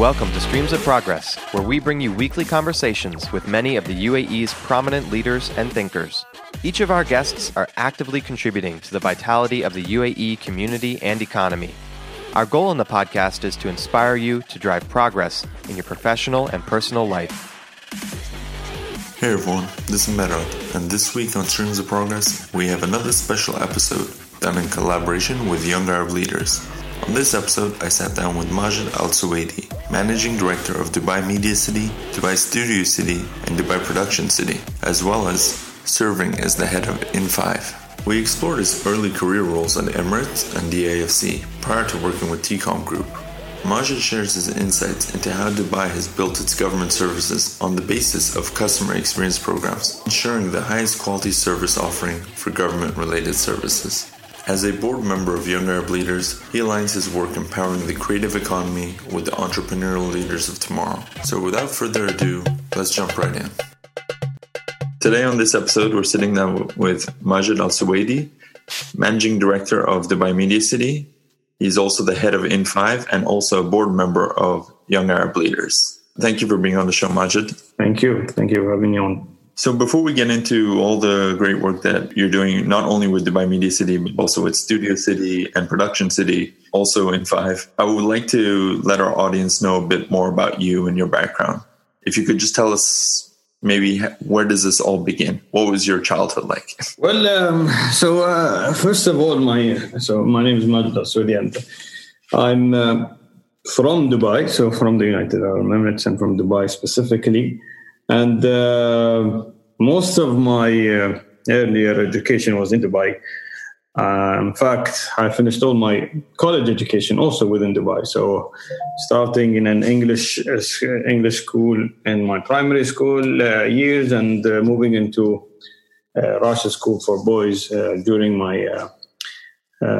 Welcome to Streams of Progress, where we bring you weekly conversations with many of the UAE's prominent leaders and thinkers. Each of our guests are actively contributing to the vitality of the UAE community and economy. Our goal in the podcast is to inspire you to drive progress in your professional and personal life. Hey everyone, this is Merad, and this week on Streams of Progress, we have another special episode done in collaboration with Young Arab Leaders. On this episode, I sat down with Majid Al Suwaidi, Managing Director of Dubai Media City, Dubai Studio City, and Dubai Production City, as well as serving as the head of In5. We explored his early career roles at Emirates and the DIFC prior to working with TECOM Group. Majid shares his insights into how Dubai has built its government services on the basis of customer experience programs, ensuring the highest quality service offering for government related services. As a board member of Young Arab Leaders, he aligns his work empowering the creative economy with the entrepreneurial leaders of tomorrow. So without further ado, let's jump right in. Today on this episode, we're sitting down with Majid Al Suwaidi, Managing Director of Dubai Media City. He's also the head of In5 and also a board member of Young Arab Leaders. Thank you for being on the show, Majid. Thank you. Thank you for having me on. So before we get into all the great work that you're doing, not only with Dubai Media City, but also with Studio City and Production City, also In5, I would like to let our audience know a bit more about you and your background. If you could just tell us maybe where does this all begin? What was your childhood like? Well, um, so uh, first of all, my so my name is Majid Asudi, I'm uh, from Dubai, so from the United Arab Emirates and from Dubai specifically. And uh, most of my uh, earlier education was in Dubai. Uh, in fact, I finished all my college education also within Dubai. So, starting in an English uh, English school in my primary school uh, years, and uh, moving into uh, Rashid School for Boys during my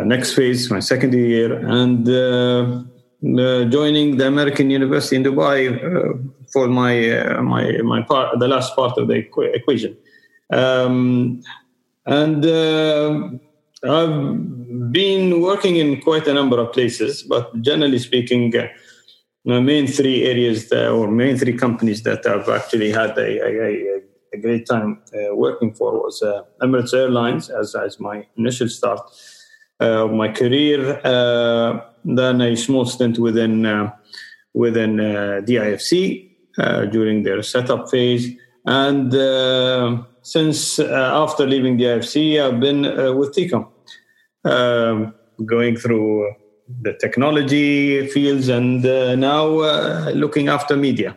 next phase, my second year, and joining the American University in Dubai for my uh, my my part, the last part of the equ- equation. Um, and uh, I've been working in quite a number of places, but generally speaking, uh, the main three areas that, or main three companies that I've actually had a, a, a great time uh, working for was uh, Emirates Airlines as, as my initial start of my career. then a small stint within within DIFC, uh, during their setup phase. And uh, since uh, after leaving the DIFC, I've been with TECOM, um, going through the technology fields and now looking after media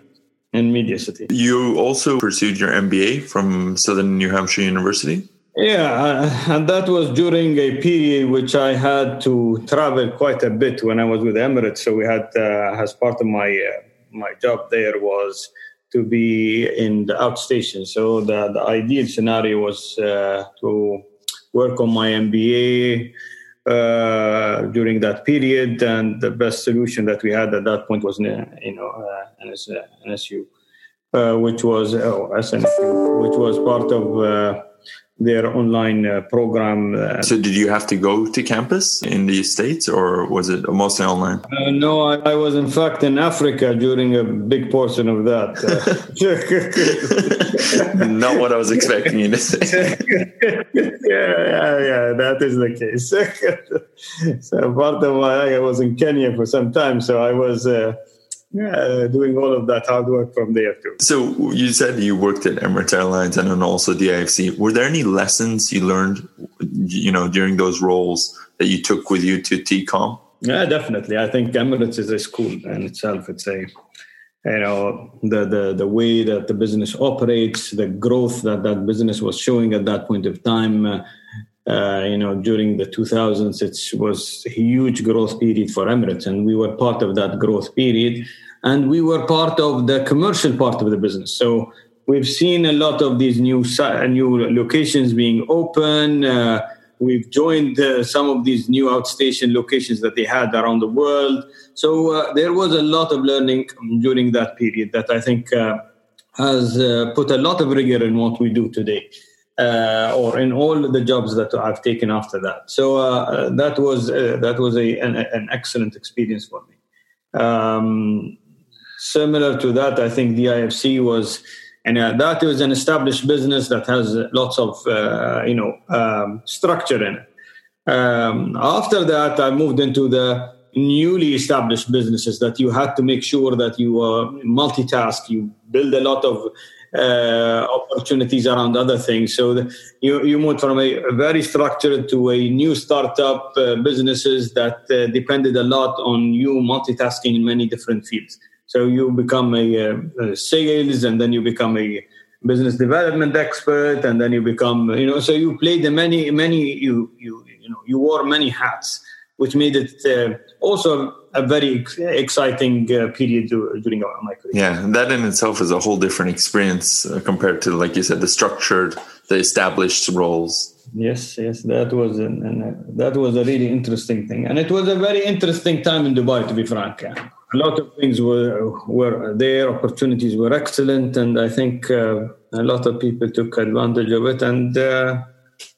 in Media City. You also pursued your MBA from Southern New Hampshire University? Yeah, uh, and that was during a period which I had to travel quite a bit when I was with Emirates. So we had, uh, as part of my uh, my job there was to be in the outstation. So the, the ideal scenario was uh, to work on my MBA uh, during that period, and the best solution that we had at that point was, uh, you know, uh, NS, NSU, uh, which was oh, SNSU, which was part of uh, their online uh, program. Uh, so, did you have to go to campus in the States or was it mostly online? Uh, no, I, I, was in fact in Africa during a big portion of that. Uh. Not what I was expecting you to say. yeah, yeah, yeah, that is the case. so, part of my, I was in Kenya for some time, so I was. Uh, yeah, doing all of that hard work from there too. So you said you worked at Emirates Airlines and then also the DIFC. Were there any lessons you learned, you know, during those roles that you took with you to TECOM? Yeah, definitely. I think Emirates is a school in itself. It's a, you know, the the the way that the business operates, the growth that that business was showing at that point of time. Uh, uh, you know, during the 2000s, it was a huge growth period for Emirates, and we were part of that growth period and we were part of the commercial part of the business. So we've seen a lot of these new new locations being open. Uh, we've joined uh, some of these new outstation locations that they had around the world. So uh, there was a lot of learning during that period that I think uh, has uh, put a lot of rigor in what we do today. Uh, or in all the jobs that I've taken after that, so that was that was a, an, an excellent experience for me. Um, similar to that, I think the DIFC was, and uh, that was an established business that has lots of uh, you know um, structure in it. Um, after that, I moved into the newly established businesses that you had to make sure that you uh, multitask, you build a lot of uh, opportunities around other things. So the, you you moved from a, very structured to a new startup uh, businesses that uh, depended a lot on you multitasking in many different fields. So you become a, a uh, sales, and then you become a business development expert, and then you become you know. So you played the many many you you you know you wore many hats which made it uh, also a very exciting uh, period during my career. Yeah, that in itself is a whole different experience uh, compared to, like you said, the structured, the established roles. Yes, yes, that was an, an, uh, that was a really interesting thing, and it was a very interesting time in Dubai, to be frank. A lot of things were were there, opportunities were excellent, and I think uh, a lot of people took advantage of it, and uh,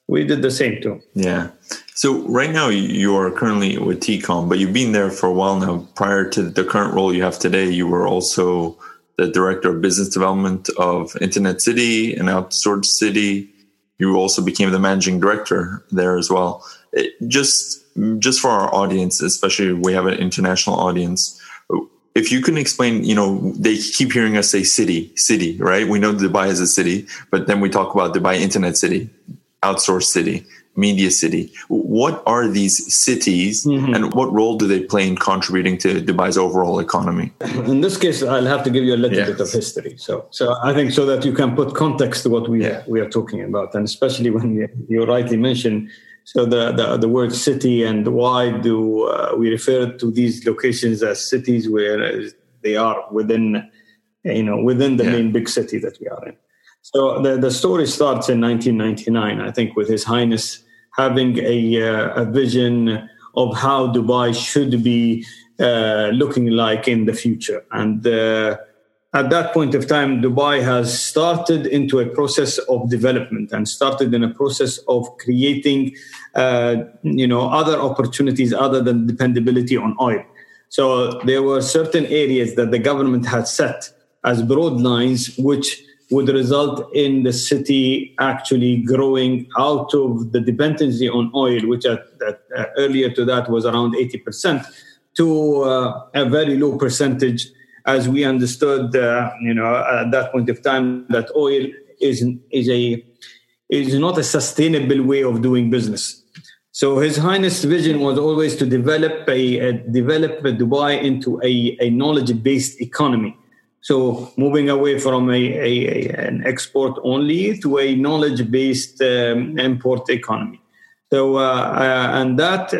we did the same too. Yeah. So right now you are currently with TECOM, but you've been there for a while now. Prior to the current role you have today, you were also the director of business development of Internet City and Outsourced City. You also became the managing director there as well. It, just just for our audience, especially we have an international audience. If you can explain, you know, they keep hearing us say city, city, right? We know Dubai is a city, but then we talk about Dubai Internet City, outsourced city media city. What are these cities mm-hmm. and what role do they play in contributing to Dubai's overall economy? In this case, I'll have to give you a little yes. bit of history. So, so I think so that you can put context to what we, yeah. we are talking about. And especially when you, you rightly mentioned so the, the, the, word city and why do uh, we refer to these locations as cities where they are within, you know, within the yeah. main big city that we are in. So the, the story starts in 1999, I think, with His Highness having a, uh, a vision of how Dubai should be uh, looking like in the future. And uh, at that point of time, Dubai has started into a process of development and started in a process of creating, uh, you know, other opportunities other than dependability on oil. So there were certain areas that the government had set as broad lines, which would result in the city actually growing out of the dependency on oil, which at, at, uh, earlier to that was around 80%, to uh, a very low percentage, as we understood, uh, you know, at that point of time, that oil is is a is not a sustainable way of doing business. So His Highness' vision was always to develop a, a develop Dubai into a, a knowledge-based economy so moving away from a, a, a an export only to a knowledge-based um, import economy. So uh, uh, and that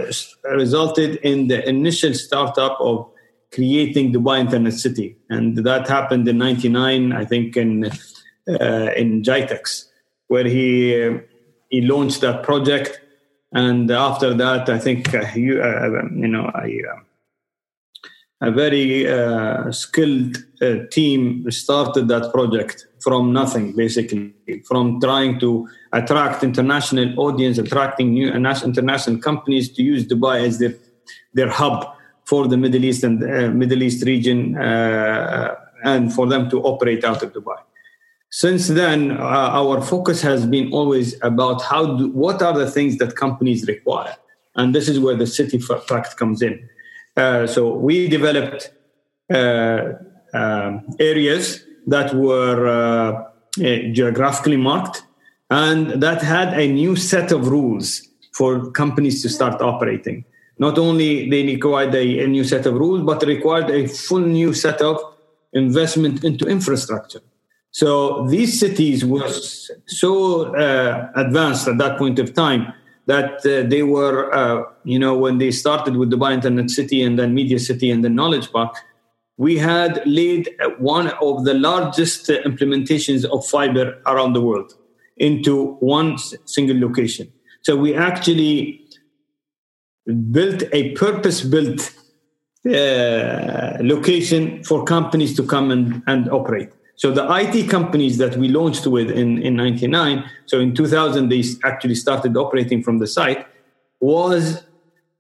resulted in the initial startup of creating Dubai Internet City, and that happened in '99, I think, in uh, in GITEX, where he uh, he launched that project, and after that, I think uh, you, uh, you know I a very uh, skilled uh, team started that project from nothing basically. From trying to attract international audience attracting new international companies to use dubai as their their hub for the middle east and uh, middle east region uh, and for them to operate out of dubai. Since then uh, our focus has been always about how do, what are the things that companies require? And this is where the city fact comes in. uh, so we developed uh, um, areas that were uh, geographically marked and that had a new set of rules for companies to start operating. Not only they required a, a new set of rules, but required a full new set of investment into infrastructure. So these cities were so uh, advanced at that point of time that uh, they were, uh, you know, when they started with Dubai Internet City and then Media City and then Knowledge Park, we had laid one of the largest uh, implementations of fiber around the world into one single location. So we actually built a purpose-built uh, location for companies to come and, and operate. So the IT companies that we launched with in, in 99, so in 2000, they actually started operating from the site, was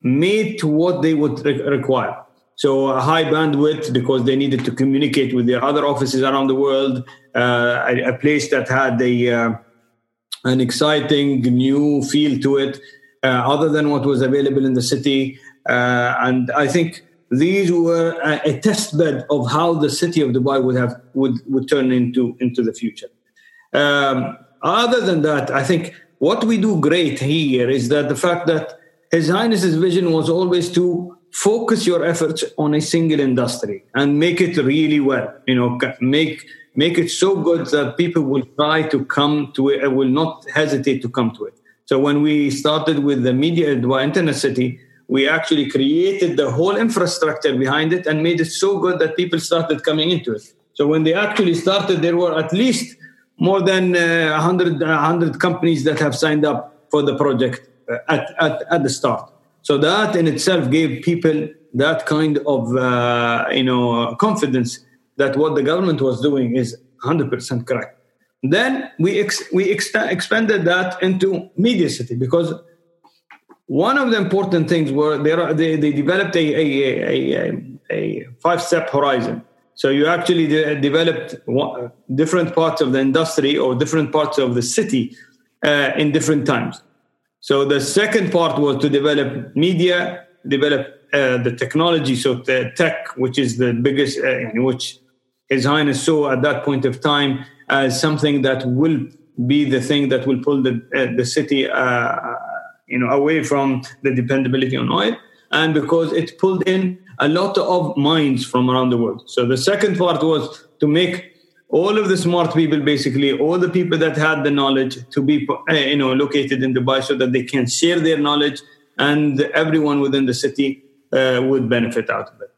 made to what they would re- require. So a high bandwidth because they needed to communicate with their other offices around the world. Uh, a, a, place that had a uh, an exciting new feel to it, uh, other than what was available in the city. Uh, and I think these were a, a, test bed of how the city of Dubai would have would would turn into into the future. Um, other than that, I think what we do great here is that the fact that His Highness's vision was always to focus your efforts on a single industry and make it really well. You know, make make it so good that people will try to come to it, will not hesitate to come to it. So when we started with the media Dubai internet city, we actually created the whole infrastructure behind it and made it so good that people started coming into it. So when they actually started, there were at least more than uh, 100, 100 companies that have signed up for the project uh, at, at, at the start. So that in itself gave people that kind of uh, you know confidence that what the government was doing is 100% correct. Then we ex- we ex- expanded that into media city because one of the important things were they, they developed a, a, a, a five step horizon. So you actually de- developed one, different parts of the industry or different parts of the city uh, in different times. So the second part was to develop media, develop uh, the technology, so the tech, which is the biggest, uh, which His Highness saw at that point of time as something that will be the thing that will pull the uh, the city, uh, you know, away from the dependability on oil, and because it pulled in a lot of minds from around the world. So the second part was to make all of the smart people basically all the people that had the knowledge to be uh, you know located in dubai so that they can share their knowledge and everyone within the city uh, would benefit out of it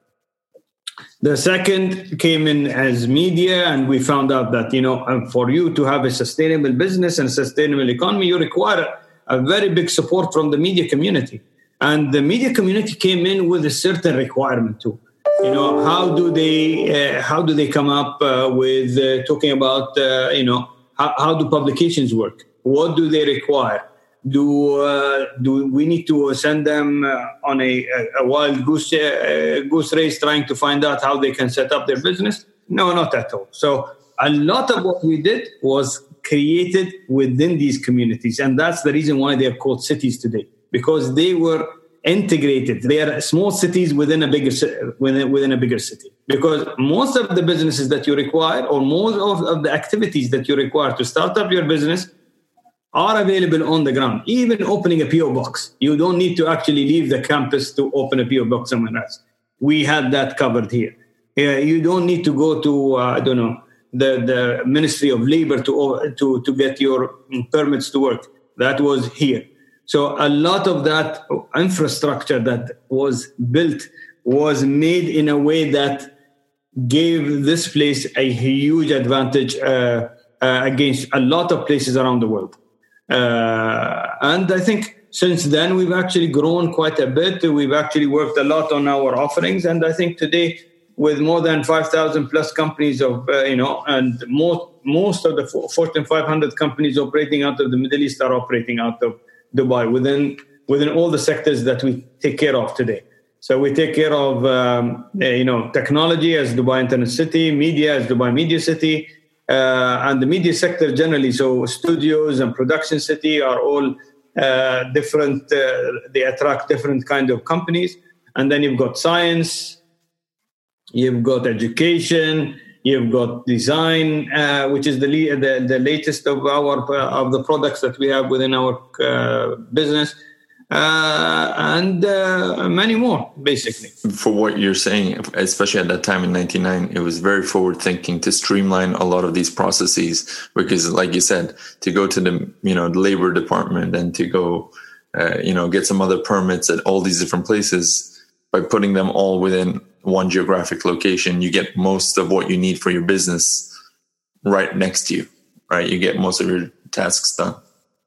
the second came in as media and we found out that you know for you to have a sustainable business and sustainable economy you require a very big support from the media community. And the media community came in with a certain requirement too. You know how do they uh, how do they come up uh, with uh, talking about uh, you know how, how, do publications work? What do they require? Do uh, do we need to send them uh, on a, a wild goose goose race trying to find out how they can set up their business? No not at all. So a lot of what we did was created within these communities and that's the reason why they're called cities today because they were integrated. They are small cities within a bigger within, within a bigger city. Because most of the businesses that you require, or most of, of the activities that you require to start up your business, are available on the ground. Even opening a PO box, you don't need to actually leave the campus to open a PO box somewhere else. We had that covered here. Uh, you don't need to go to uh, I don't know the the Ministry of Labor to to to get your permits to work. That was here so a lot of that infrastructure that was built was made in a way that gave this place a huge advantage uh, uh, against a lot of places around the world. Uh, and I think since then we've actually grown quite a bit. We've actually worked a lot on our offerings, and I think today with more than 5,000 plus companies of, uh, you know, and most, most of the Fortune 500 companies operating out of the Middle East are operating out of Dubai within within all the sectors that we take care of today. So we take care of um, eh, you know technology as Dubai Internet City, media as Dubai Media City, uh, and the media sector generally. So studios and production city are all uh, different. Uh, they attract different kind of companies, and then you've got science, you've got education, You've got design, uh, which is the, the, the latest of our uh, of the products that we have within our uh, business, uh, and uh, many more, basically. For what you're saying, especially at that time in '99, it was very forward thinking to streamline a lot of these processes. Because, like you said, to go to the you know labor department and to go uh, you know get some other permits at all these different places by putting them all within one geographic location, you get most of what you need for your business right next to you, right? You get most of your tasks done.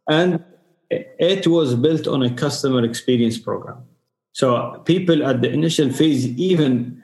And it was built on a customer experience program. So people at the initial phase even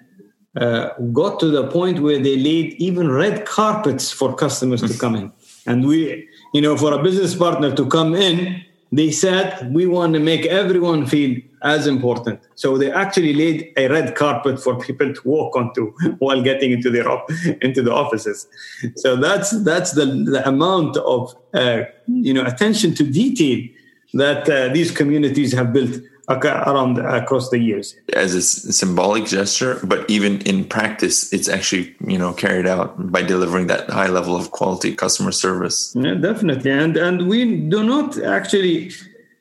uh, got to the point where they laid even red carpets for customers to come in. And we, you know, for a business partner to come in, they said, we want to make everyone feel as important. So they actually laid a red carpet for people to walk onto while getting into their op- into the offices. So that's that's the, the amount of uh, you know attention to detail that uh, these communities have built around across the years as a symbolic gesture but even in practice it's actually you know carried out by delivering that high level of quality customer service yeah, definitely and and we do not actually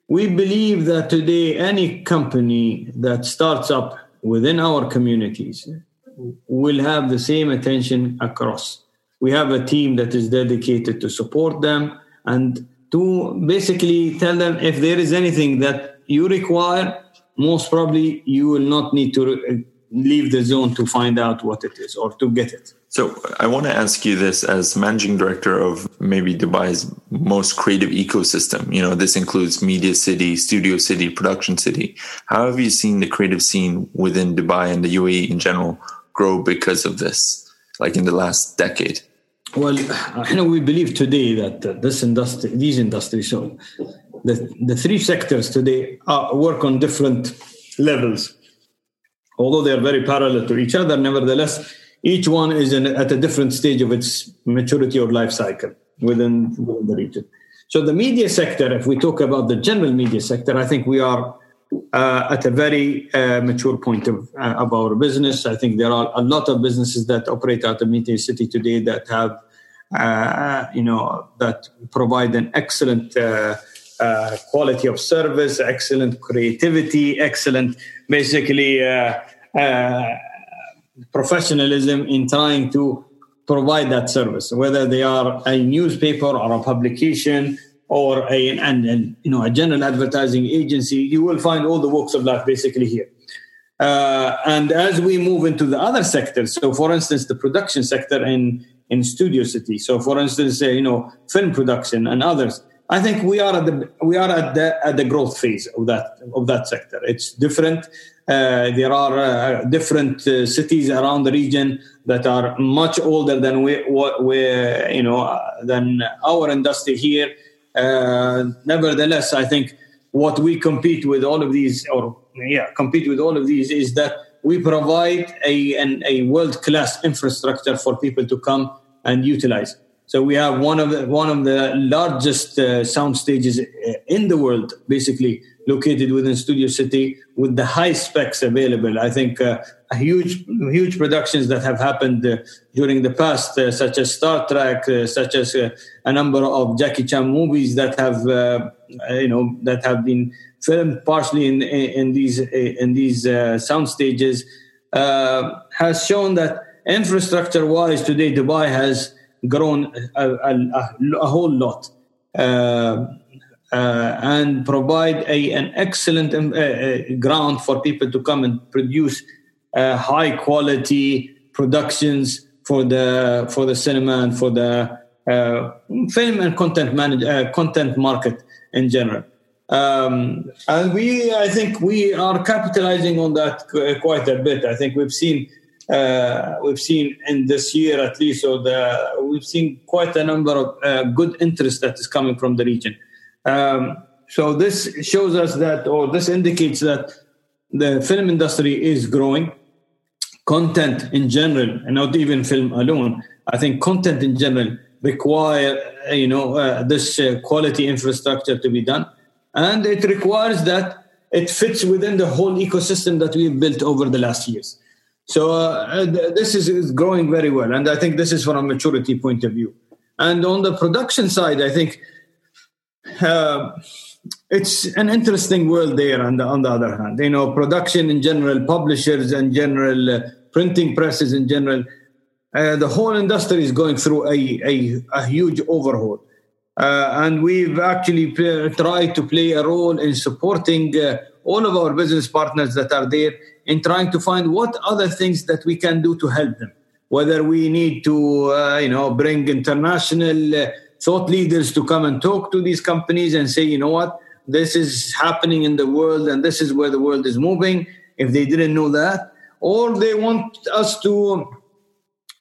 we believe that today any company that starts up within our communities will have the same attention across. We have a team that is dedicated to support them and to basically tell them if there is anything that you require, most probably you will not need to leave the zone to find out what it is or to get it. So I want to ask you this as managing director of maybe Dubai's most creative ecosystem. You know, this includes media city, studio city, production city. How have you seen the creative scene within Dubai and the UAE in general grow because of this, like in the last decade? Well, I know we believe today that this industry, these industries, so the, the three sectors today are, work on different levels. Although they are very parallel to each other, nevertheless, each one is in, at a different stage of its maturity or life cycle within, within the region. So the media sector, if we talk about the general media sector, I think we are uh, at a very uh, mature point of, uh, of our business. I think there are a lot of businesses that operate out of Media City today that have, uh, you know, that provide an excellent uh, uh, quality of service, excellent creativity, excellent, basically, professionalism in trying to provide that service, whether they are a newspaper or a publication or a and you know a general advertising agency, you will find all the walks of life basically here. Uh, and as we move into the other sectors, so for instance, the production sector in in Studio City, so for instance, uh, you know, film production and others, I think we are at the we are at the at the growth phase of that of that sector. It's different. Uh, there are uh, different uh, cities around the region that are much older than we, we you know uh, than our industry here uh, nevertheless, I think what we compete with all of these, or yeah, compete with all of these, is that we provide a an, a world class infrastructure for people to come and utilize. So we have one of the one of the largest uh, sound stages uh, in the world, basically located within Studio City, with the high specs available. I think uh, huge huge productions that have happened uh, during the past, uh, such as Star Trek, uh, such as a number of Jackie Chan movies that have you know that have been filmed partially in in, these in these sound stages, has shown that infrastructure wise today Dubai has grown a, a, a whole lot uh, uh, and provide a, an excellent um, uh, uh, ground for people to come and produce uh, high quality productions for the for the cinema and for the uh, film and content manage, content market in general. Um, and we, I think, we are capitalizing on that quite a bit. I think we've seen uh, we've seen in this year at least, or the, we've seen quite a number of uh, good interest that is coming from the region. Um, so this shows us that, or this indicates that the film industry is growing. Content in general, and not even film alone. I think content in general require, you know, uh, this uh, quality infrastructure to be done, and it requires that it fits within the whole ecosystem that we've built over the last years. So uh, this is, growing very well, and I think this is from a maturity point of view. And on the production side, I think uh, it's an interesting world there. And on the other hand, you know, production in general, publishers in general, uh, printing presses in general, uh, the whole industry is going through a, a, a huge overhaul. Uh, and we've actually tried to play a role in supporting uh, all of our business partners that are there in trying to find what other things that we can do to help them. Whether we need to, uh, you know, bring international uh, thought leaders to come and talk to these companies and say, you know what, this is happening in the world and this is where the world is moving. If they didn't know that, or they want us to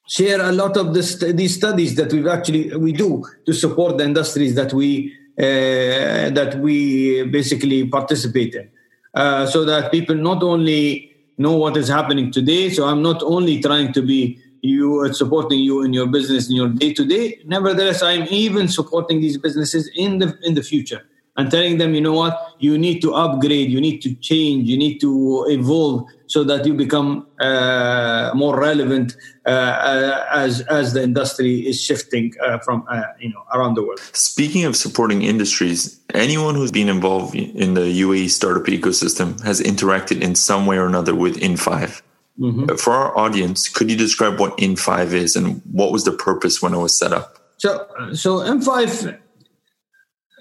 share a lot of this, these studies that we've actually we do to support the industries that we uh, that we basically participate in. uh, so that people not only know what is happening today. So I'm not only trying to be you uh, supporting you in your business in your day to day. Nevertheless, I'm even supporting these businesses in the in the future and telling them, you know what, you need to upgrade, you need to change, you need to evolve so that you become uh, more relevant uh, uh, as as the industry is shifting uh, from uh, you know around the world. Speaking of supporting industries, anyone who's been involved in the UAE startup ecosystem has interacted in some way or another with In5. Mm-hmm. For our audience, could you describe what In5 is and what was the purpose when it was set up? So, so In5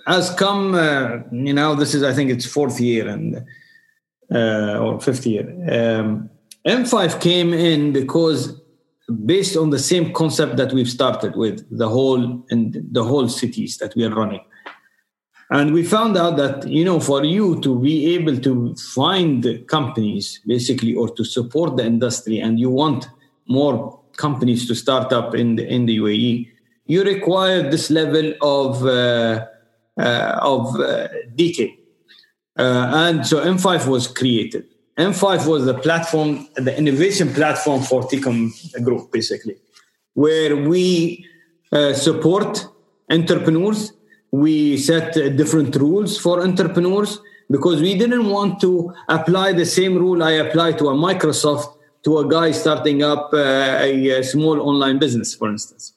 has come, uh, you know, this is, I think it's fourth year and uh, or fifth year. Um, In5 came in because based on the same concept that we've started with the whole and the whole cities that we are running. And we found out that, you know, for you to be able to find companies basically or to support the industry and you want more companies to start up in the, in the UAE, you require this level of uh, of uh, detail. Uh, and so In5 was created. In5 was the platform, the innovation platform for Tecom Group, basically, where we support entrepreneurs. We set different rules for entrepreneurs because we didn't want to apply the same rule I apply to a Microsoft to a guy starting up uh, a, a, small online business, for instance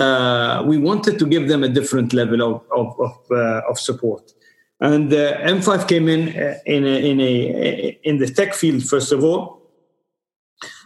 uh, we wanted to give them a different level of of, of, uh, of support. And uh, In5 came in uh, in a, in a in the tech field first of all,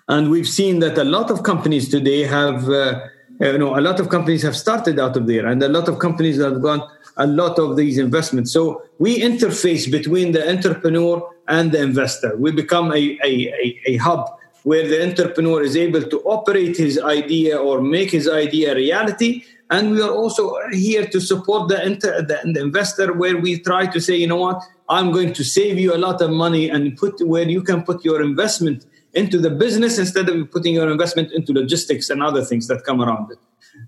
and we've seen that a lot of companies today have. Uh, you know, a lot of companies have started out of there, and a lot of companies have got a lot of these investments. So we interface between the entrepreneur and the investor. We become a, a, a, a hub where the entrepreneur is able to operate his idea or make his idea a reality. And we are also here to support the, inter- the, the, investor where we try to say, you know what, I'm going to save you a lot of money and put where you can put your investment into the business instead of putting your investment into logistics and other things that come around it.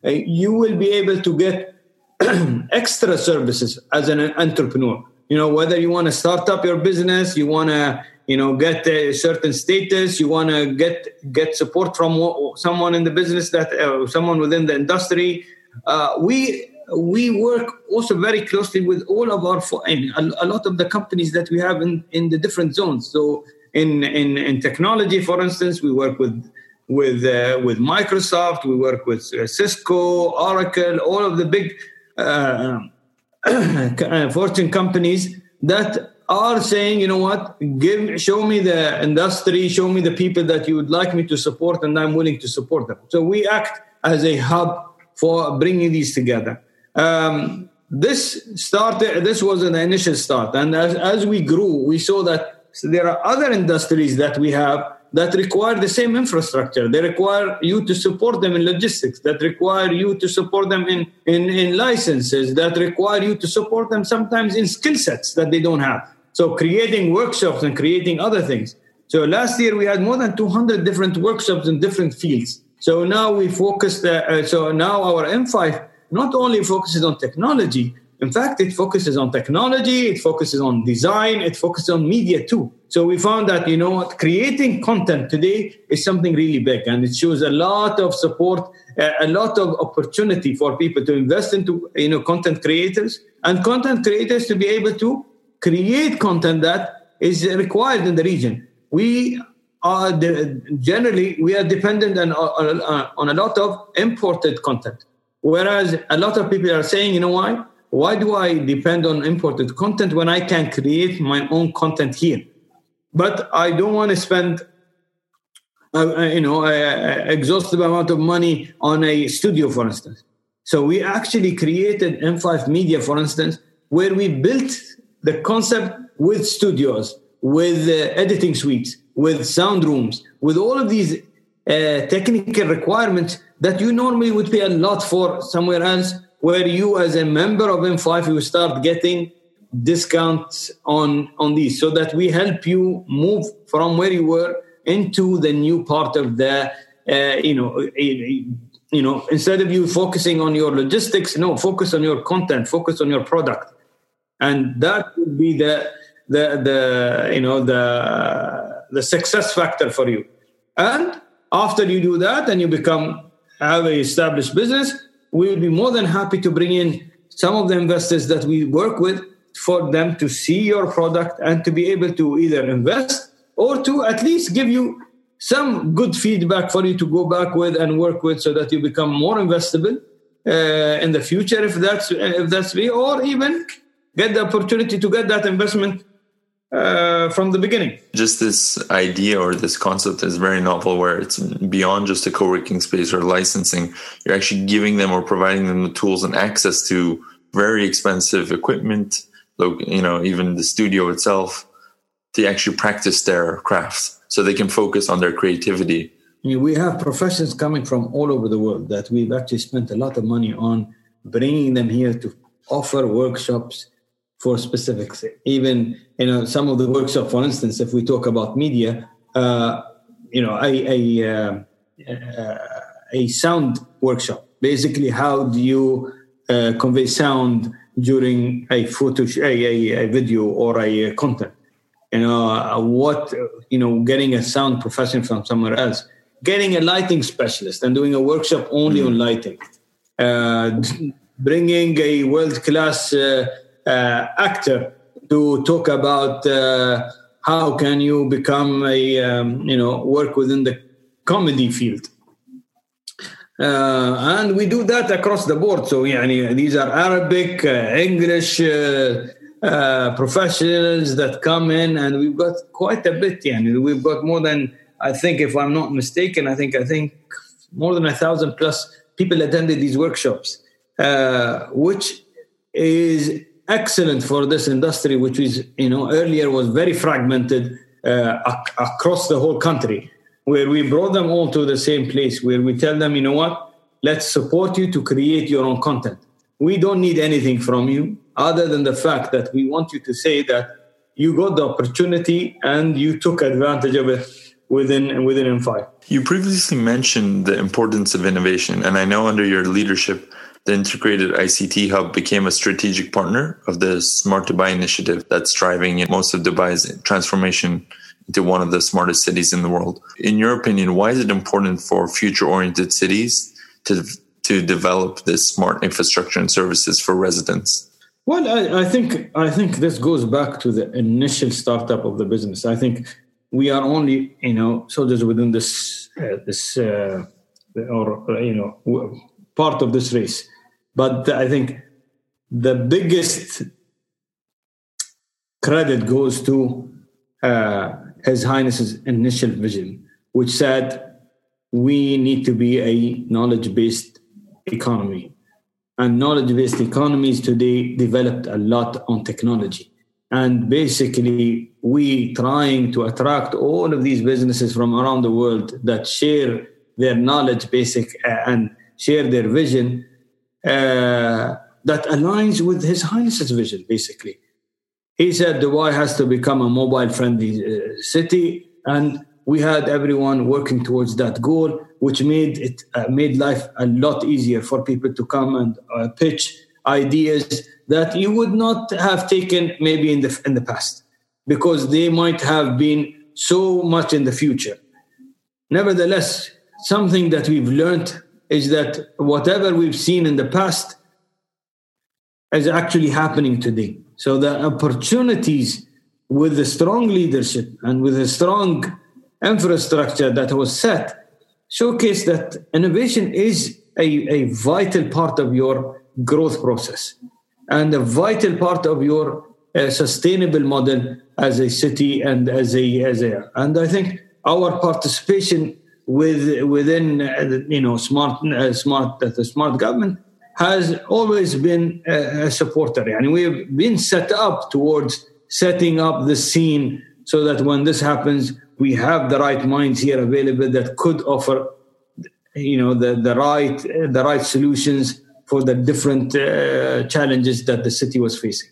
Uh, you will be able to get extra services as an entrepreneur. You know, whether you want to start up your business, you want to you know get a certain status. You want to get get support from someone in the business that uh, someone within the industry. Uh, we we work also very closely with all of our a, lot of the companies that we have in in the different zones. So in in, in technology for instance we work with with uh, with microsoft. We work with uh, cisco oracle all of the big uh, fortune companies that are saying, you know what, give, show me the industry, show me the people that you would like me to support, and I'm willing to support them. So we act as a hub for bringing these together. Um, this started. This was an initial start, and as, as we grew, we saw that there are other industries that we have that require the same infrastructure. They require you to support them in logistics, that require you to support them in, in, in licenses, that require you to support them sometimes in skill sets that they don't have. So creating workshops and creating other things. So last year we had more than 200 different workshops in different fields. So now we focused. Uh, uh, so now our In5 not only focuses on technology. In fact, it focuses on technology. It focuses on design. It focuses on media too. So we found that you know what, creating content today is something really big, and it shows a lot of support, a lot of opportunity for people to invest into you know content creators and content creators to be able to create content that is required in the region. We are generally we are dependent on, on a lot of imported content, whereas a lot of people are saying, you know why? Why do I depend on imported content when I can create my own content here? But I don't want to spend uh, you know, an exhaustive amount of money on a studio, for instance. So we actually created In5 Media, for instance, where we built the concept with studios, with uh, editing suites, with sound rooms, with all of these uh, technical requirements that you normally would pay a lot for somewhere else, where you, as a member of In5 you start getting discounts on on these, so that we help you move from where you were into the new part of the, uh, you know. You know, instead of you focusing on your logistics, no, focus on your content, focus on your product and that would be the the the you know the the success factor for you. And after you do that and you become have a established business, we will be more than happy to bring in some of the investors that we work with for them to see your product and to be able to either invest or to at least give you some good feedback for you to go back with and work with so that you become more investable uh, in the future if that's if that's me or even get the opportunity to get that investment uh, from the beginning. Just this idea or this concept is very novel, where it's beyond just a co-working space or licensing. You're actually giving them or providing them the tools and access to very expensive equipment, you know, even the studio itself, to actually practice their crafts, so they can focus on their creativity. We have professions coming from all over the world that we've actually spent a lot of money on bringing them here to offer workshops for specifics. Even you know some of the workshop, for instance, if we talk about media, uh, you know, a a, uh, uh, a sound workshop. Basically, how do you uh, convey sound during a photo, a, a, a video, or a content? You know, uh, what you know, getting a sound profession from somewhere else, getting a lighting specialist, and doing a workshop only mm-hmm. on lighting. Uh, bringing a world class uh, uh, actor to talk about uh, how can you become a um, you know work within the comedy field uh, and we do that across the board so يعني, these are arabic uh, english uh, uh, professionals that come in and we've got quite a bit يعني. we've got more than i think if i'm not mistaken i think i think more than a thousand plus people attended these workshops which is excellent for this industry, which is, you know, earlier was very fragmented uh, ac- across the whole country, where we brought them all to the same place, where we tell them, you know what, let's support you to create your own content. We don't need anything from you other than the fact that we want you to say that you got the opportunity and you took advantage of it within within In5. You previously mentioned the importance of innovation, and I know under your leadership the integrated ICT hub became a strategic partner of the Smart Dubai initiative that's driving most of Dubai's transformation into one of the smartest cities in the world. In your opinion, why is it important for future oriented cities to, to develop this smart infrastructure and services for residents? Well, I, I think I think this goes back to the initial startup of the business. I think we are only, you know, soldiers within this uh, this uh, or you know part of this race. But I think the biggest credit goes to uh, His Highness's initial vision, which said we need to be a knowledge based economy. And knowledge based economies today developed a lot on technology. And basically, we trying to attract all of these businesses from around the world that share their knowledge basic uh, and share their vision uh, that aligns with His Highness's vision, basically. He said Dubai has to become a mobile friendly uh, city, and we had everyone working towards that goal, which made it uh, made life a lot easier for people to come and uh, pitch ideas that you would not have taken maybe in the in the past, because they might have been so much in the future. Nevertheless, something that we've learned is that whatever we've seen in the past is actually happening today. So the opportunities with the strong leadership and with a strong infrastructure that was set showcase that innovation is a, a vital part of your growth process and a vital part of your uh, sustainable model as a city and as a as a and i think our participation with within uh, you know smart uh, smart the smart government has always been a, a supporter. And we've been set up towards setting up the scene so that when this happens we have the right minds here available that could offer you know the, the right the right solutions for the different uh, challenges that the city was facing.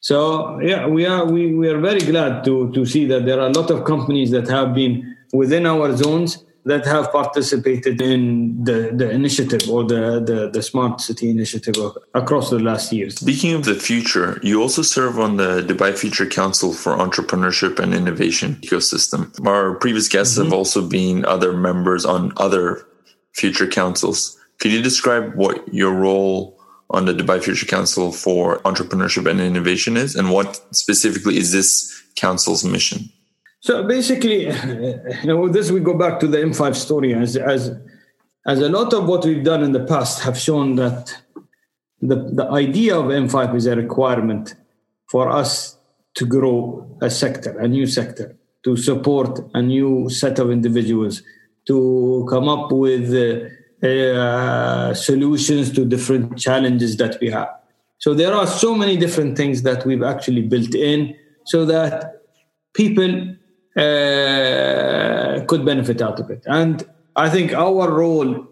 So yeah we are we, we are very glad to to see that there are a lot of companies that have been within our zones that have participated in the, the initiative or the, the, the smart city initiative across the last years. Speaking of the future, you also serve on the Dubai Future Council for Entrepreneurship and Innovation ecosystem. Our previous guests mm-hmm. have also been other members on other future councils. Could you describe what your role on the Dubai Future Council for Entrepreneurship and Innovation is, and what specifically is this council's mission? So basically, you know, this we go back to the In5 story as as as a lot of what we've done in the past have shown that the the idea of In5 is a requirement for us to grow a sector, a new sector, to support a new set of individuals, to come up with uh, uh, solutions to different challenges that we have. So there are so many different things that we've actually built in so that people uh, could benefit out of it. And I think our role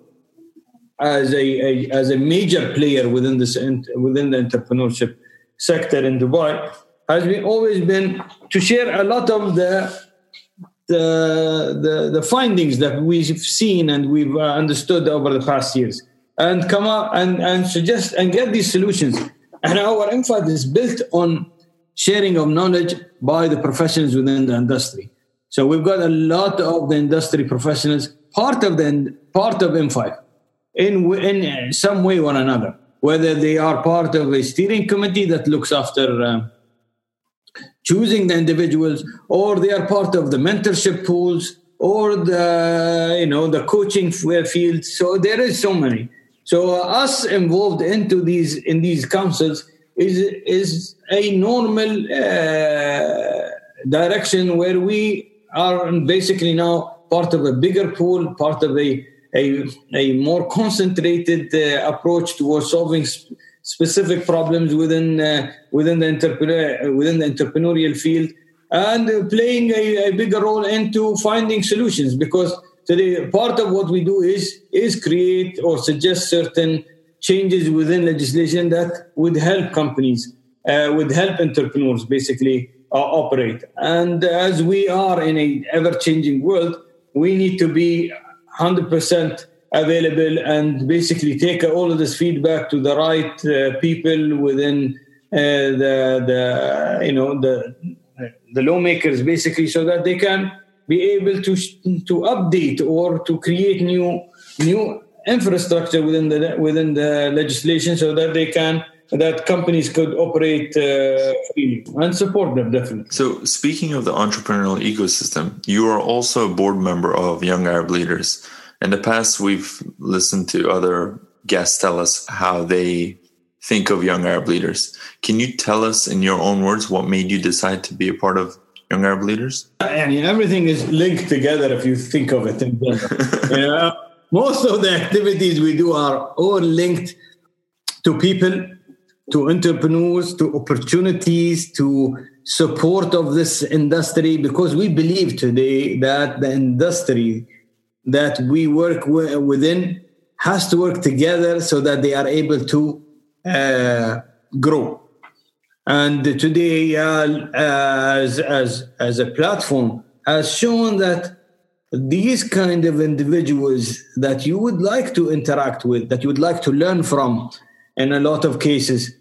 as a, a, as a major player within this within the entrepreneurship sector in Dubai has been always been to share a lot of the the the, the findings that we've seen and we've uh, understood over the past years and come up and, and suggest and get these solutions. And our In5 is built on sharing of knowledge by the professionals within the industry. So we've got a lot of the industry professionals, part of the part of In5, in in some way or another. Whether they are part of a steering committee that looks after uh, choosing the individuals, or they are part of the mentorship pools, or the you know the coaching field. So there is so many. So us involved into these in these councils is is a normal uh, direction where we are basically now part of a bigger pool, part of a a, a more concentrated uh, approach towards solving sp- specific problems within uh, within the entrepreneur within the entrepreneurial field and uh, playing a, a, bigger role into finding solutions because today part of what we do is is create or suggest certain changes within legislation that would help companies, uh, would help entrepreneurs basically operate. And as we are in a ever-changing world, we need to be 100% available and basically take all of this feedback to the right uh, people within uh, the, the you know the the lawmakers basically so that they can be able to to update or to create new new infrastructure within the within the legislation so that they can that companies could operate uh, freely and support them definitely. So, speaking of the entrepreneurial ecosystem, you are also a board member of Young Arab Leaders. In the past, we've listened to other guests tell us how they think of Young Arab Leaders. Can you tell us, in your own words, what made you decide to be a part of Young Arab Leaders? I mean, everything is linked together if you think of it. In you know? most of the activities we do are all linked to people, to entrepreneurs, to opportunities, to support of this industry, because we believe today that the industry that we work within has to work together so that they are able to uh, grow. And today, uh, as, as, as a platform, has shown that these kind of individuals that you would like to interact with, that you would like to learn from, in a lot of cases,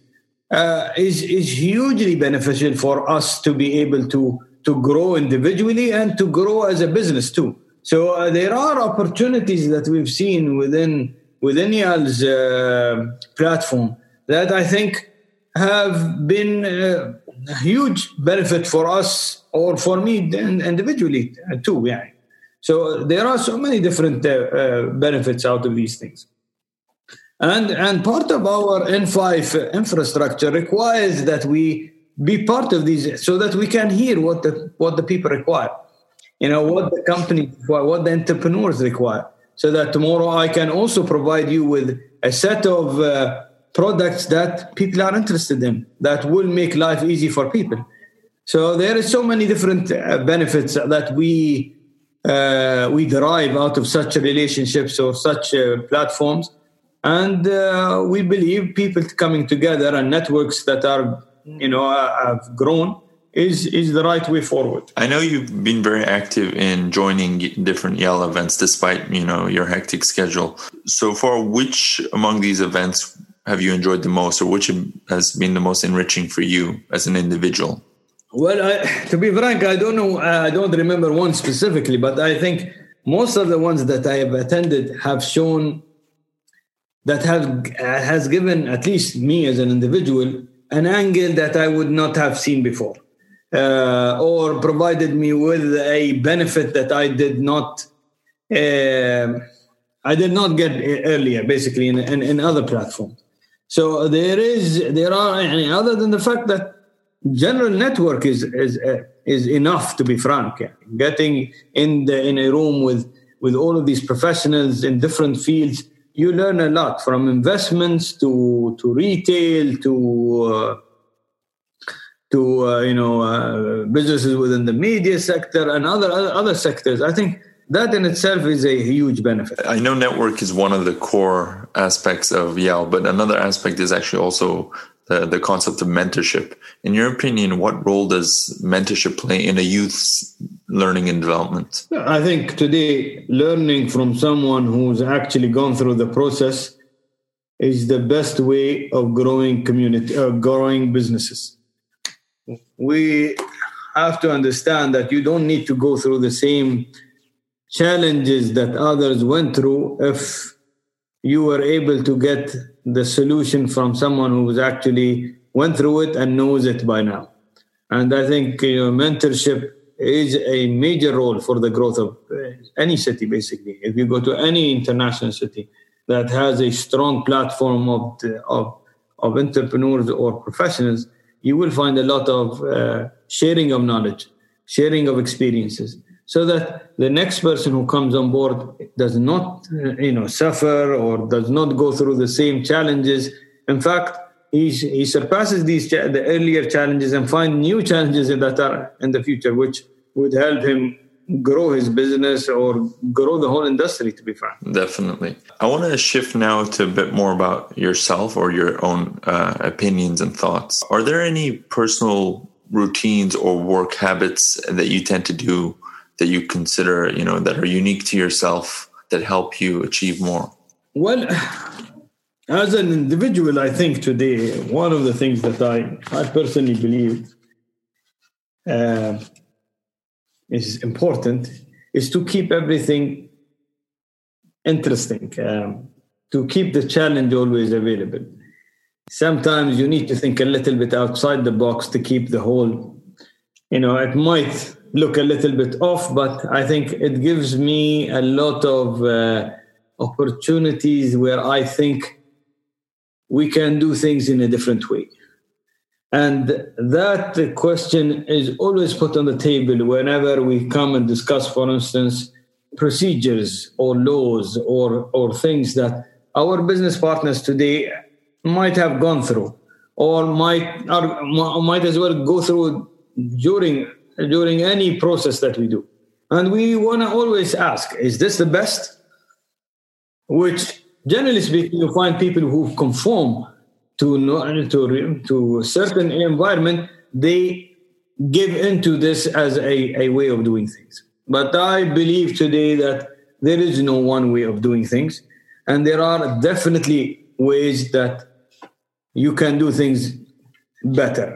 uh, is is hugely beneficial for us to be able to to grow individually and to grow as a business too. So uh, there are opportunities that we've seen within within YAL's uh, platform that I think have been uh, a huge benefit for us or for me individually too. Yeah. So there are so many different uh, uh, benefits out of these things. And, and part of our In5 infrastructure requires that we be part of these so that we can hear what the, what the people require. You know, what the company require, what the entrepreneurs require. So that tomorrow I can also provide you with a set of uh, products that people are interested in that will make life easy for people. So there is so many different uh, benefits that we uh, we derive out of such relationships or such uh, platforms. And uh, we believe people coming together and networks that are, you know, uh, have grown is is the right way forward. I know you've been very active in joining different YAL events despite you know your hectic schedule. So far, which among these events have you enjoyed the most, or which has been the most enriching for you as an individual? Well, I, to be frank, I don't know. I don't remember one specifically, but I think most of the ones that I have attended have shown that have has given at least me as an individual an angle that I would not have seen before uh, or provided me with a benefit that I did not uh, I did not get earlier, basically in, in, in, other platforms. So there is there are other than the fact that general network is is uh, is enough to be frank. Getting in the in a room with with all of these professionals in different fields, you learn a lot from investments to to retail to uh, to uh, you know uh, businesses within the media sector and other other sectors. I think that in itself is a huge benefit. I know network is one of the core aspects of YAL, but another aspect is actually also the, the concept of mentorship. In your opinion, what role does mentorship play in a youth's learning and development? I think today, learning from someone who's actually gone through the process is the best way of growing community, uh, growing businesses we have to understand that you don't need to go through the same challenges that others went through if you were able to get the solution from someone who's actually went through it and knows it by now and i think you know, mentorship is a major role for the growth of any city basically if you go to any international city that has a strong platform of, of, of entrepreneurs or professionals you will find a lot of uh, sharing of knowledge, sharing of experiences, so that the next person who comes on board does not, uh, you know, suffer or does not go through the same challenges. In fact, he, he surpasses these the earlier challenges and find new challenges that are in the future, which would help him grow his business or grow the whole industry to be frank. Definitely. I want to shift now to a bit more about yourself or your own uh, opinions and thoughts. Are there any personal routines or work habits that you tend to do that you consider you know that are unique to yourself that help you achieve more? Well as an individual i think today one of the things that i i personally believe uh, is important is to keep everything interesting, um, to keep the challenge always available. Sometimes you need to think a little bit outside the box to keep the whole, you know, it might look a little bit off, but I think it gives me a lot of uh, opportunities where I think we can do things in a different way. And that question is always put on the table whenever we come and discuss, for instance, procedures or laws or, or things that our business partners today might have gone through or might, or might as well go through during, during any process that we do. And we want to always ask, is this the best? Which, generally speaking, you find people who conform to to to certain environment, they give into this as a, a way of doing things. But I believe today that there is no one way of doing things, and there are definitely ways that you can do things better.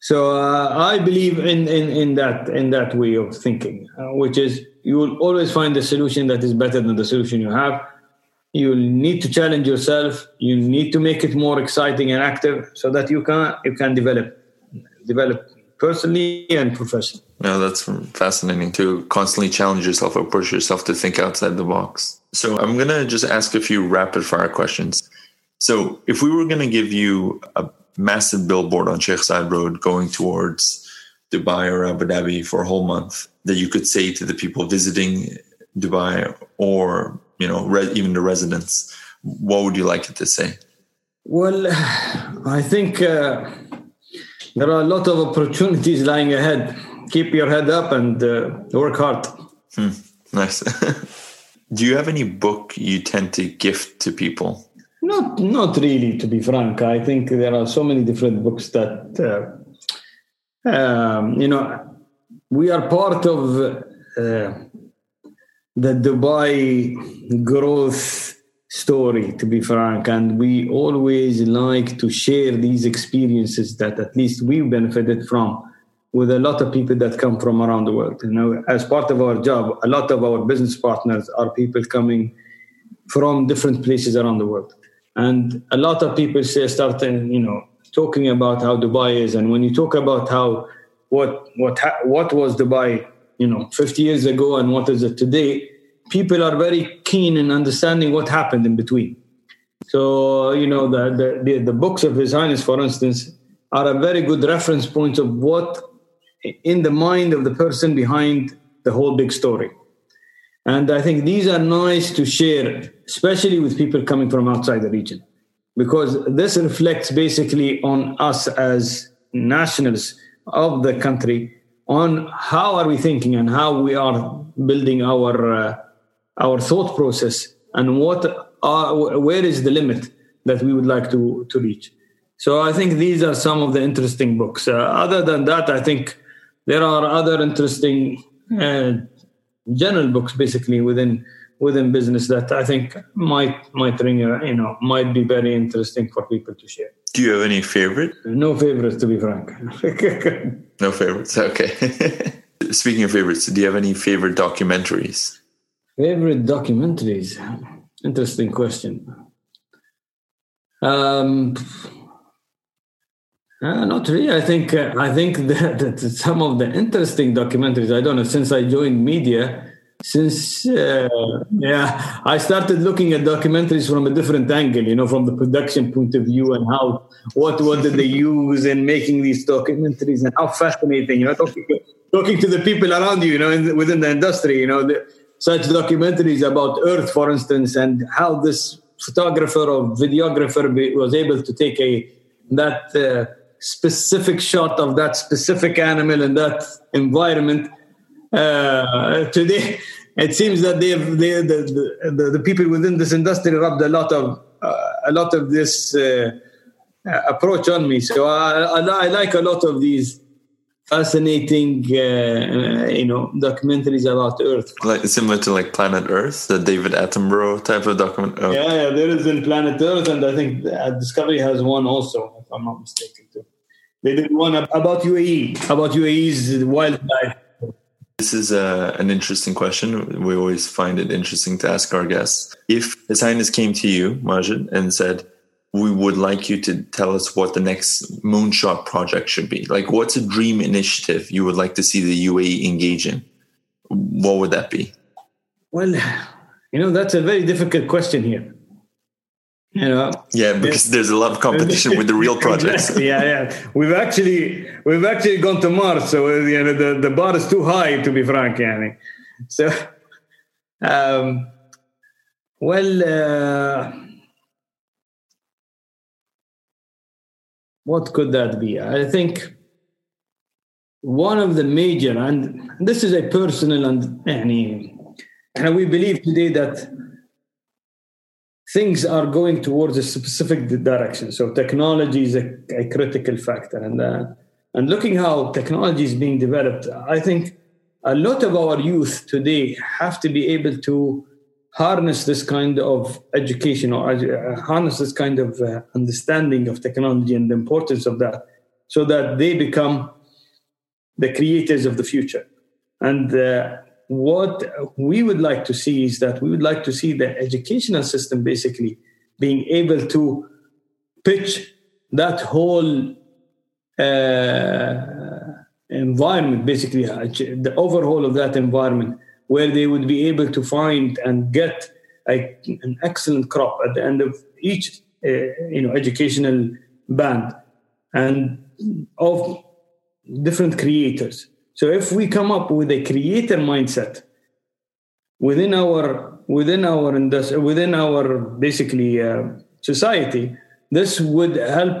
So uh, I believe in, in in that in that way of thinking, uh, which is you will always find the solution that is better than the solution you have you need to challenge yourself. You need to make it more exciting and active so that you can you can develop develop personally and professionally. No that's fascinating to constantly challenge yourself or push yourself to think outside the box. So i'm going to just ask a few rapid fire questions. So if we were going to give you a massive billboard on Sheikh Zayed Road going towards Dubai or Abu Dhabi for a whole month that you could say to the people visiting Dubai or you know re- even the residents what would you like it to say? Well i think uh, there are a lot of opportunities lying ahead. Keep your head up and uh, work hard. Hmm. nice. Do you have any book you tend to gift to people? Not not really to be frank. I think there are so many different books that uh, um, you know, we are part of uh, the Dubai growth story, to be frank, and we always like to share these experiences that at least we benefited from with a lot of people that come from around the world. You know, as part of our job, a lot of our business partners are people coming from different places around the world, and a lot of people say, start, you know, talking about how Dubai is, and when you talk about how what what what was Dubai, you know, 50 years ago, and what is it today, people are very keen in understanding what happened in between. So, you know, the, the, the, books of His Highness, for instance, are a very good reference point of what in the mind of the person behind the whole big story. And I think these are nice to share, especially with people coming from outside the region, because this reflects basically on us as nationals of the country on how are we thinking and how we are building our uh, our thought process and what are, where is the limit that we would like to, to reach. So I think these are some of the interesting books. Uh, other than that, I think there are other interesting uh, general books, basically within within business that I think might might ring you know might be very interesting for people to share. Do you have any favorite? No favorites, to be frank. no favorites. Okay. Speaking of favorites, do you have any favorite documentaries? Favorite documentaries? Interesting question. Um, uh, not really. I think uh, I think that, that, some of the interesting documentaries. I don't know. Since I joined media, since uh, yeah, I started looking at documentaries from a different angle. You know, from the production point of view and how what what did they use in making these documentaries and how fascinating. You know, talking, talking to the people around you. You know, in, within the industry. You know. The, such documentaries about Earth, for instance, and how this photographer or videographer be, was able to take a that uh, specific shot of that specific animal in that environment. Uh, today, it seems that they, the, the, the, people within this industry rubbed a lot of uh, a lot of this uh, approach on me. So I, I, I like a lot of these fascinating, uh, you know, documentaries about Earth. Like similar to like Planet Earth, the David Attenborough type of document. Oh. Yeah, yeah, there is in Planet Earth, and I think Discovery has one also, if I'm not mistaken. Too. They did one about UAE, about UAE's wildlife. This is a, uh, an interesting question. We always find it interesting to ask our guests. If His Highness came to you, Majed, and said, we would like you to tell us what the next moonshot project should be. Like, what's a dream initiative you would like to see the UAE engage in? What would that be? Well, you know, that's a very difficult question here. You know, yeah, because there's a lot of competition with the real projects. yeah, yeah. We've actually we've actually gone to Mars, so you know the, the bar is too high to be frank. Yani. So, um, well. Uh, what could that be? I think one of the major, and this is a personal and, and we believe today that things are going towards a specific direction. So technology is a, a critical factor, and uh, and looking how technology is being developed, I think a lot of our youth today have to be able to harness this kind of education or uh, harness this kind of uh, understanding of technology and the importance of that so that they become the creators of the future and uh, what we would like to see is that we would like to see the educational system basically being able to pitch that whole uh, environment basically uh, the overhaul of that environment where they would be able to find and get a, an excellent crop at the end of each uh, you know educational band and of different creators so if we come up with a creator mindset within our within our industry within our basically uh, society this would help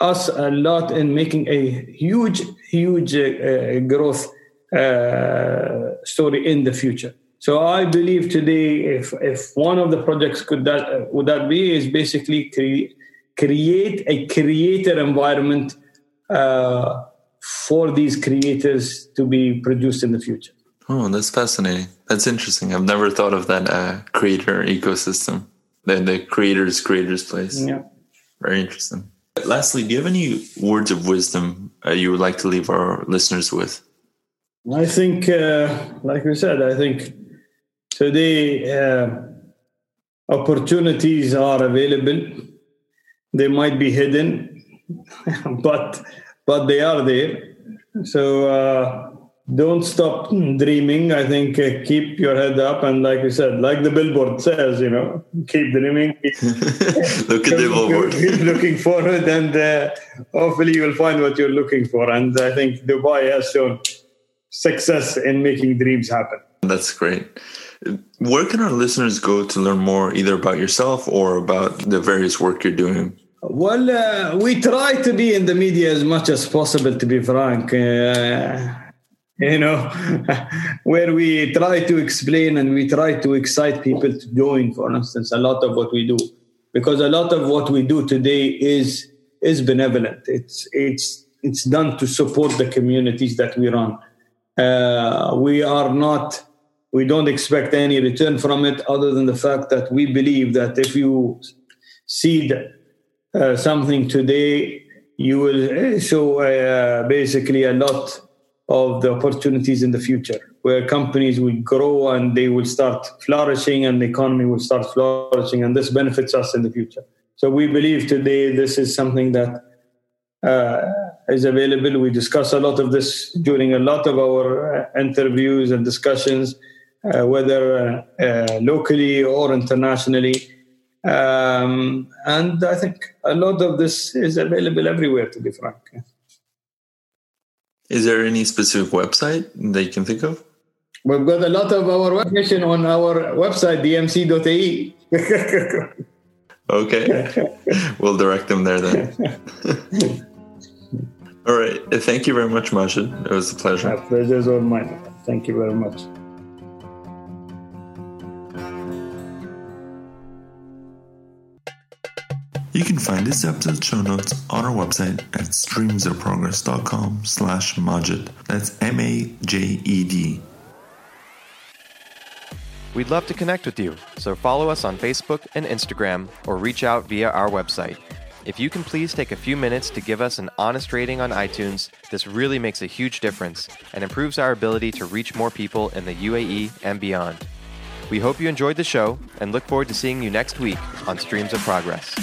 us a lot in making a huge huge uh, growth uh, story in the future. So I believe today, if if one of the projects could that would that be is basically cre- create a creator environment uh, for these creators to be produced in the future. Oh, that's fascinating. That's interesting. I've never thought of that uh, creator ecosystem, the, the creators, creators place. Yeah. Very interesting. Lastly, do you have any words of wisdom uh, you would like to leave our listeners with? I think, uh, like we said, I think today uh, opportunities are available. They might be hidden, but but they are there. So uh, don't stop dreaming. I think uh, keep your head up, and like you said, like the billboard says, you know, keep dreaming. Keep, Look at the billboard. keep looking forward, and uh, hopefully you will find what you're looking for. And I think Dubai has shown success in making dreams happen. That's great. Where can our listeners go to learn more, either about yourself or about the various work you're doing? Well, uh, we try to be in the media as much as possible, to be frank. Uh, you know, where we try to explain and we try to excite people to join, for instance, a lot of what we do, because a lot of what we do today is is benevolent. It's it's it's done to support the communities that we run. Uh, we are not. We don't expect any return from it, other than the fact that we believe that if you see seed uh, something today, you will show uh, basically a lot of the opportunities in the future where companies will grow and they will start flourishing and the economy will start flourishing and this benefits us in the future. So we believe today this is something that uh, is available. We discuss a lot of this during a lot of our uh, interviews and discussions uh, whether uh, locally or internationally um, and i think a lot of this is available everywhere to be frank is there any specific website that you can think of? We've got a lot of our information on our website, dmc.ae. okay. we'll direct them there then. all right. Thank you very much, Majed. It was a pleasure. My pleasure is all mine. Thank you very much. You can find this episode's show notes on our website at streamsofprogress.com slash Majed. That's M-A-J-E-D. We'd love to connect with you, so follow us on Facebook and Instagram or reach out via our website. If you can please take a few minutes to give us an honest rating on iTunes, this really makes a huge difference and improves our ability to reach more people in the UAE and beyond. We hope you enjoyed the show and look forward to seeing you next week on Streams of Progress.